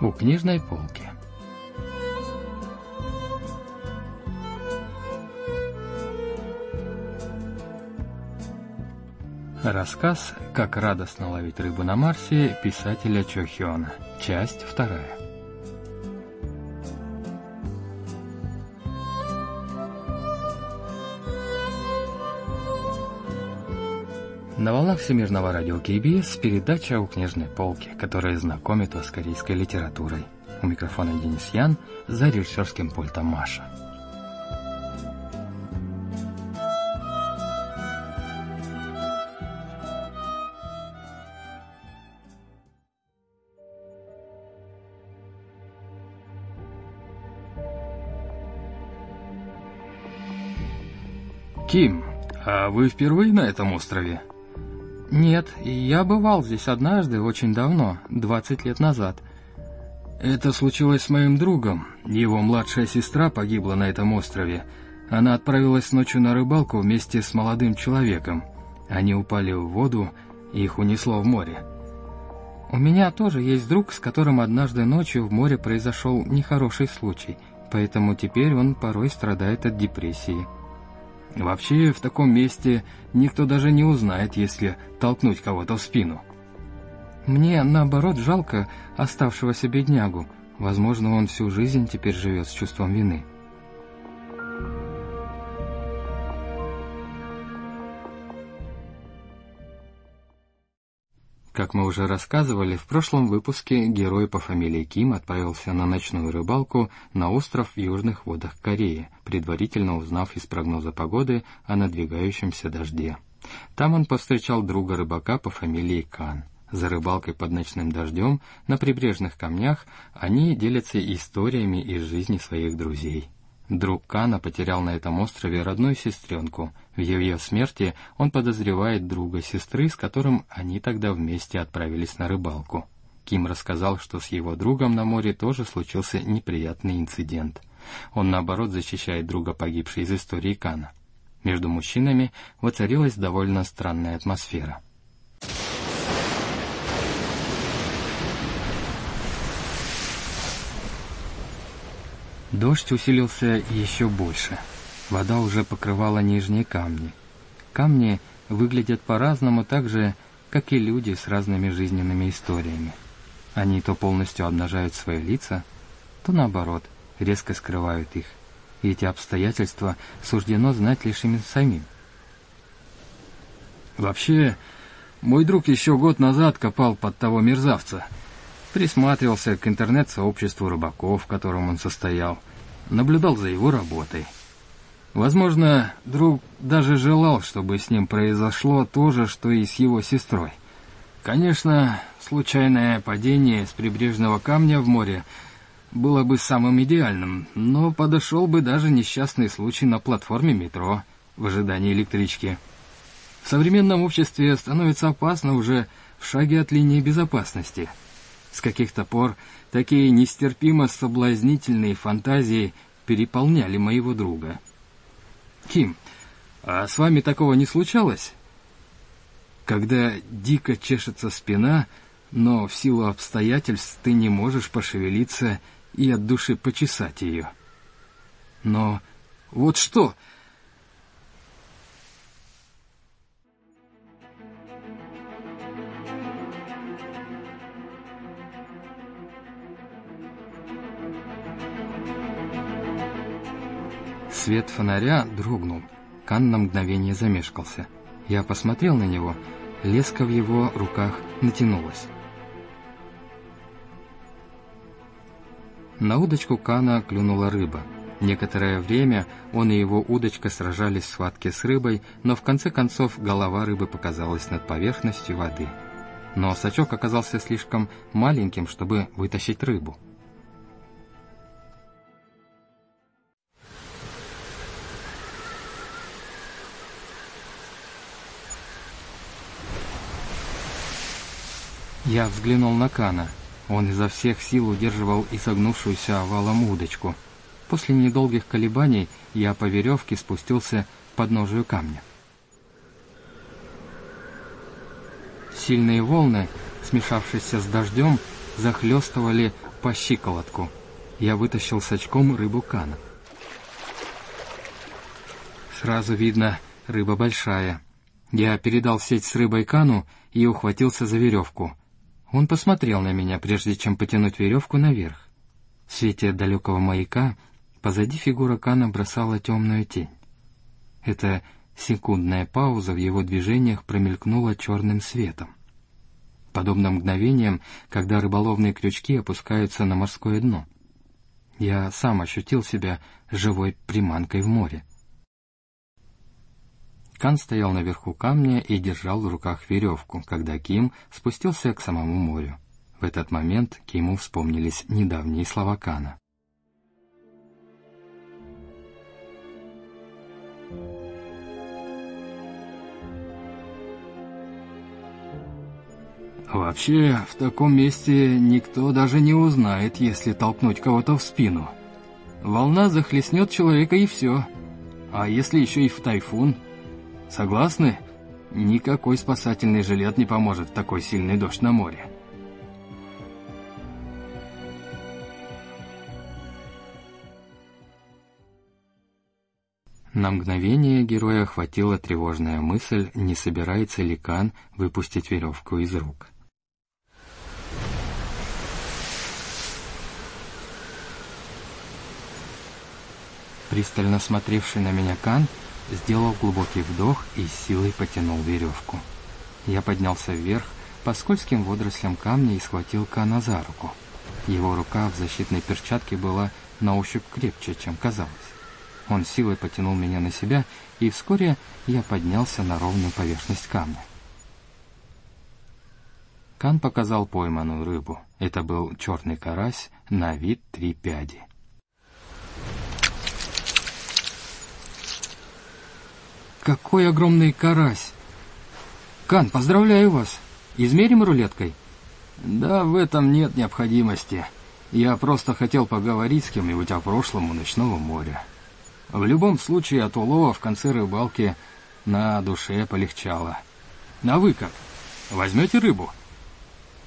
У книжной полки. Рассказ «Как радостно ловить рыбу на Марсе» писателя Чохиона. Часть вторая. На волнах Всемирного радио КБС передача у книжной полки, которая знакомит вас с корейской литературой. У микрофона Денис Ян, за режиссерским пультом Маша. Ким, а вы впервые на этом острове? Нет, я бывал здесь однажды, очень давно, 20 лет назад. Это случилось с моим другом. Его младшая сестра погибла на этом острове. Она отправилась ночью на рыбалку вместе с молодым человеком. Они упали в воду, и их унесло в море. У меня тоже есть друг, с которым однажды ночью в море произошел нехороший случай, поэтому теперь он порой страдает от депрессии. Вообще, в таком месте никто даже не узнает, если толкнуть кого-то в спину. Мне, наоборот, жалко оставшегося беднягу. Возможно, он всю жизнь теперь живет с чувством вины. Как мы уже рассказывали, в прошлом выпуске герой по фамилии Ким отправился на ночную рыбалку на остров в южных водах Кореи, предварительно узнав из прогноза погоды о надвигающемся дожде. Там он повстречал друга рыбака по фамилии Кан. За рыбалкой под ночным дождем на прибрежных камнях они делятся историями из жизни своих друзей. Друг Кана потерял на этом острове родную сестренку. В ее смерти он подозревает друга сестры, с которым они тогда вместе отправились на рыбалку. Ким рассказал, что с его другом на море тоже случился неприятный инцидент. Он, наоборот, защищает друга погибшей из истории Кана. Между мужчинами воцарилась довольно странная атмосфера. Дождь усилился еще больше. Вода уже покрывала нижние камни. Камни выглядят по-разному так же, как и люди с разными жизненными историями. Они то полностью обнажают свои лица, то наоборот, резко скрывают их. И эти обстоятельства суждено знать лишь им самим. Вообще, мой друг еще год назад копал под того мерзавца — присматривался к интернет-сообществу рыбаков, в котором он состоял, наблюдал за его работой. Возможно, друг даже желал, чтобы с ним произошло то же, что и с его сестрой. Конечно, случайное падение с прибрежного камня в море было бы самым идеальным, но подошел бы даже несчастный случай на платформе метро в ожидании электрички. В современном обществе становится опасно уже в шаге от линии безопасности – с каких-то пор такие нестерпимо соблазнительные фантазии переполняли моего друга. «Ким, а с вами такого не случалось?» Когда дико чешется спина, но в силу обстоятельств ты не можешь пошевелиться и от души почесать ее. Но вот что... Свет фонаря дрогнул. Кан на мгновение замешкался. Я посмотрел на него. Леска в его руках натянулась. На удочку Кана клюнула рыба. Некоторое время он и его удочка сражались в схватке с рыбой, но в конце концов голова рыбы показалась над поверхностью воды. Но сачок оказался слишком маленьким, чтобы вытащить рыбу. Я взглянул на Кана. Он изо всех сил удерживал изогнувшуюся овалом удочку. После недолгих колебаний я по веревке спустился под ножию камня. Сильные волны, смешавшиеся с дождем, захлестывали по щиколотку. Я вытащил с очком рыбу кана. Сразу видно, рыба большая. Я передал сеть с рыбой кану и ухватился за веревку. Он посмотрел на меня, прежде чем потянуть веревку наверх. В свете далекого маяка позади фигура Кана бросала темную тень. Эта секундная пауза в его движениях промелькнула черным светом. Подобно мгновениям, когда рыболовные крючки опускаются на морское дно. Я сам ощутил себя живой приманкой в море. Кан стоял наверху камня и держал в руках веревку, когда Ким спустился к самому морю. В этот момент Киму вспомнились недавние слова Кана. Вообще, в таком месте никто даже не узнает, если толкнуть кого-то в спину. Волна захлестнет человека и все. А если еще и в тайфун – Согласны? Никакой спасательный жилет не поможет в такой сильный дождь на море. На мгновение героя охватила тревожная мысль, не собирается ли Кан выпустить веревку из рук. Пристально смотревший на меня Кан сделал глубокий вдох и силой потянул веревку. Я поднялся вверх по скользким водорослям камня и схватил Кана за руку. Его рука в защитной перчатке была на ощупь крепче, чем казалось. Он силой потянул меня на себя, и вскоре я поднялся на ровную поверхность камня. Кан показал пойманную рыбу. Это был черный карась на вид три пяди. Какой огромный карась! Кан, поздравляю вас! Измерим рулеткой? Да, в этом нет необходимости. Я просто хотел поговорить с кем-нибудь о прошлом у ночного моря. В любом случае, от улова в конце рыбалки на душе полегчало. А вы как? Возьмете рыбу?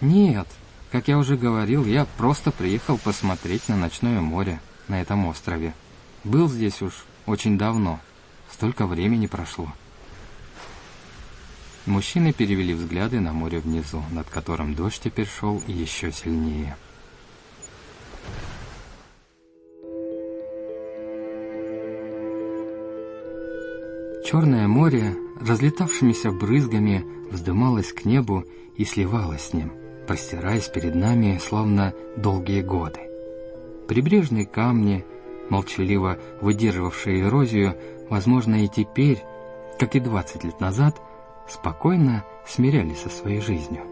Нет, как я уже говорил, я просто приехал посмотреть на ночное море на этом острове. Был здесь уж очень давно. Столько времени прошло. Мужчины перевели взгляды на море внизу, над которым дождь теперь шел еще сильнее. Черное море, разлетавшимися брызгами, вздымалось к небу и сливалось с ним, простираясь перед нами, словно долгие годы. Прибрежные камни, молчаливо выдерживавшие эрозию, возможно, и теперь, как и 20 лет назад, спокойно смирялись со своей жизнью.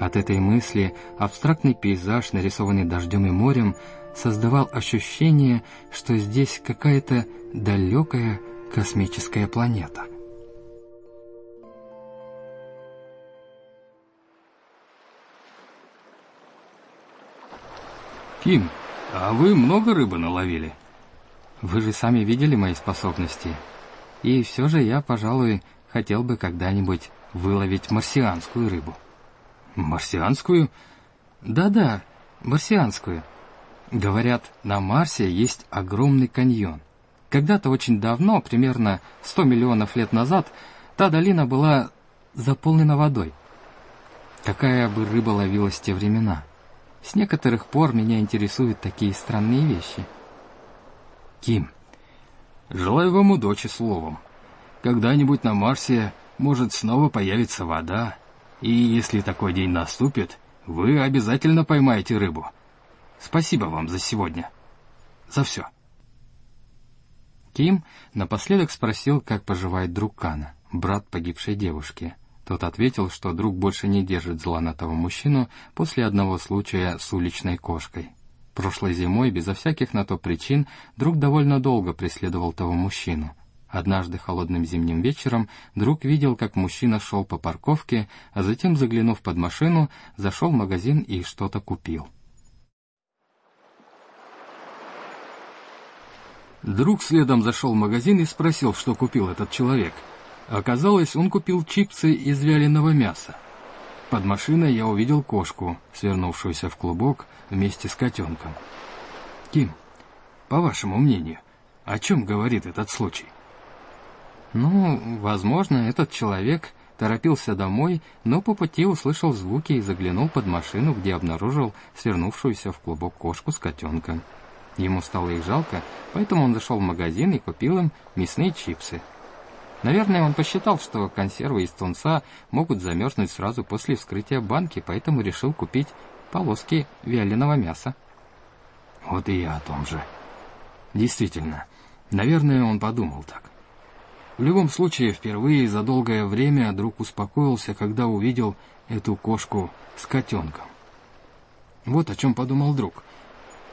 От этой мысли абстрактный пейзаж, нарисованный дождем и морем, создавал ощущение, что здесь какая-то далекая космическая планета. Ким, а вы много рыбы наловили? Вы же сами видели мои способности. И все же я, пожалуй, хотел бы когда-нибудь выловить марсианскую рыбу. Марсианскую? Да-да, марсианскую. Говорят, на Марсе есть огромный каньон. Когда-то очень давно, примерно 100 миллионов лет назад, та долина была заполнена водой. Какая бы рыба ловилась в те времена? С некоторых пор меня интересуют такие странные вещи — Ким, желаю вам удачи словом. Когда-нибудь на Марсе может снова появиться вода, и если такой день наступит, вы обязательно поймаете рыбу. Спасибо вам за сегодня. За все. Ким напоследок спросил, как поживает друг Кана, брат погибшей девушки. Тот ответил, что друг больше не держит зла на того мужчину после одного случая с уличной кошкой. Прошлой зимой, безо всяких на то причин, друг довольно долго преследовал того мужчину. Однажды холодным зимним вечером друг видел, как мужчина шел по парковке, а затем, заглянув под машину, зашел в магазин и что-то купил. Друг следом зашел в магазин и спросил, что купил этот человек. Оказалось, он купил чипсы из вяленого мяса. Под машиной я увидел кошку, свернувшуюся в клубок вместе с котенком. Ким, по вашему мнению, о чем говорит этот случай? Ну, возможно, этот человек торопился домой, но по пути услышал звуки и заглянул под машину, где обнаружил свернувшуюся в клубок кошку с котенком. Ему стало их жалко, поэтому он зашел в магазин и купил им мясные чипсы. Наверное, он посчитал, что консервы из тунца могут замерзнуть сразу после вскрытия банки, поэтому решил купить полоски вяленого мяса. Вот и я о том же. Действительно, наверное, он подумал так. В любом случае, впервые за долгое время друг успокоился, когда увидел эту кошку с котенком. Вот о чем подумал друг.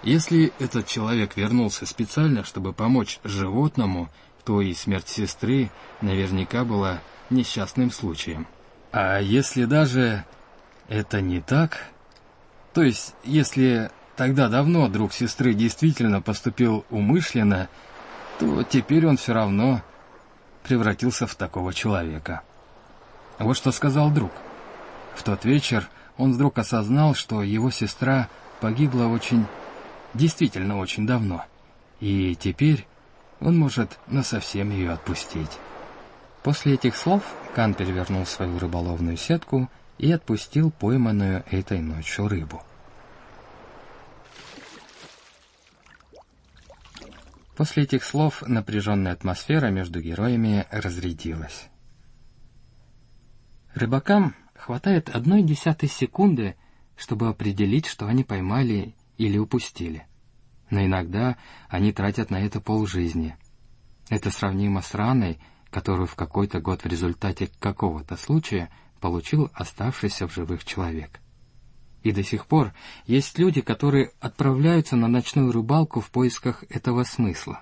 Если этот человек вернулся специально, чтобы помочь животному, то и смерть сестры наверняка была несчастным случаем. А если даже это не так, то есть если тогда давно друг сестры действительно поступил умышленно, то теперь он все равно превратился в такого человека. Вот что сказал друг. В тот вечер он вдруг осознал, что его сестра погибла очень действительно очень давно, и теперь он может насовсем ее отпустить. После этих слов Кан перевернул свою рыболовную сетку и отпустил пойманную этой ночью рыбу. После этих слов напряженная атмосфера между героями разрядилась. Рыбакам хватает одной десятой секунды, чтобы определить, что они поймали или упустили. Но иногда они тратят на это полжизни. Это сравнимо с раной, которую в какой-то год в результате какого-то случая получил оставшийся в живых человек. И до сих пор есть люди, которые отправляются на ночную рыбалку в поисках этого смысла.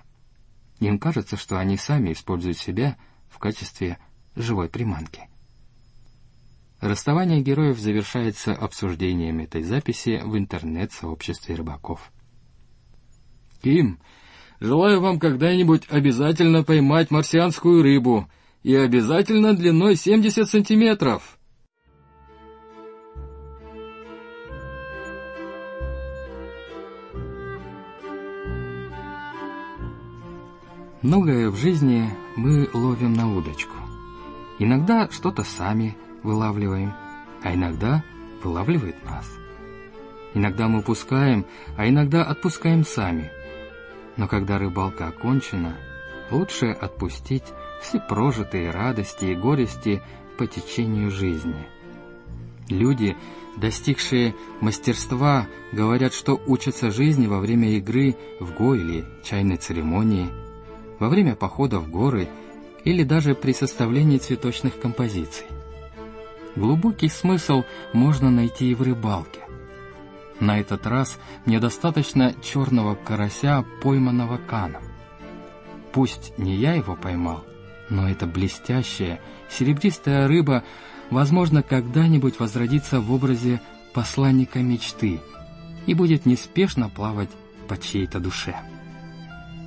Им кажется, что они сами используют себя в качестве живой приманки. Расставание героев завершается обсуждением этой записи в интернет-сообществе рыбаков. «Ким, желаю вам когда-нибудь обязательно поймать марсианскую рыбу, и обязательно длиной 70 сантиметров!» Многое в жизни мы ловим на удочку. Иногда что-то сами вылавливаем, а иногда вылавливает нас. Иногда мы пускаем, а иногда отпускаем сами. Но когда рыбалка окончена, лучше отпустить все прожитые радости и горести по течению жизни. Люди, достигшие мастерства, говорят, что учатся жизни во время игры в го или чайной церемонии – во время похода в горы или даже при составлении цветочных композиций. Глубокий смысл можно найти и в рыбалке. На этот раз мне достаточно черного карася, пойманного каном. Пусть не я его поймал, но эта блестящая, серебристая рыба, возможно, когда-нибудь возродится в образе посланника мечты и будет неспешно плавать по чьей-то душе.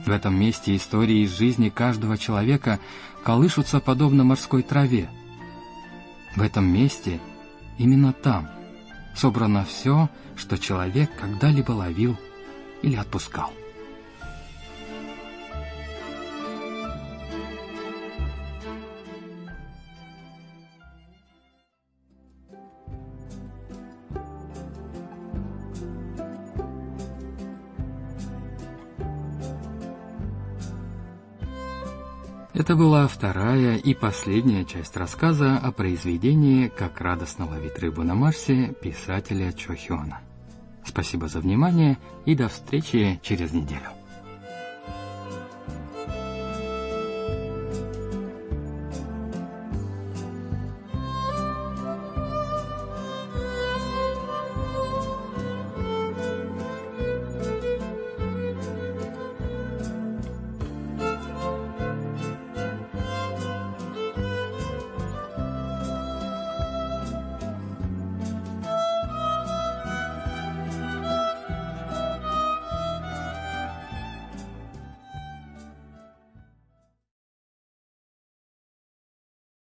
В этом месте истории из жизни каждого человека колышутся подобно морской траве. В этом месте, именно там, собрано все, что человек когда-либо ловил или отпускал. Это была вторая и последняя часть рассказа о произведении «Как радостно ловить рыбу на Марсе» писателя Чохиона. Спасибо за внимание и до встречи через неделю.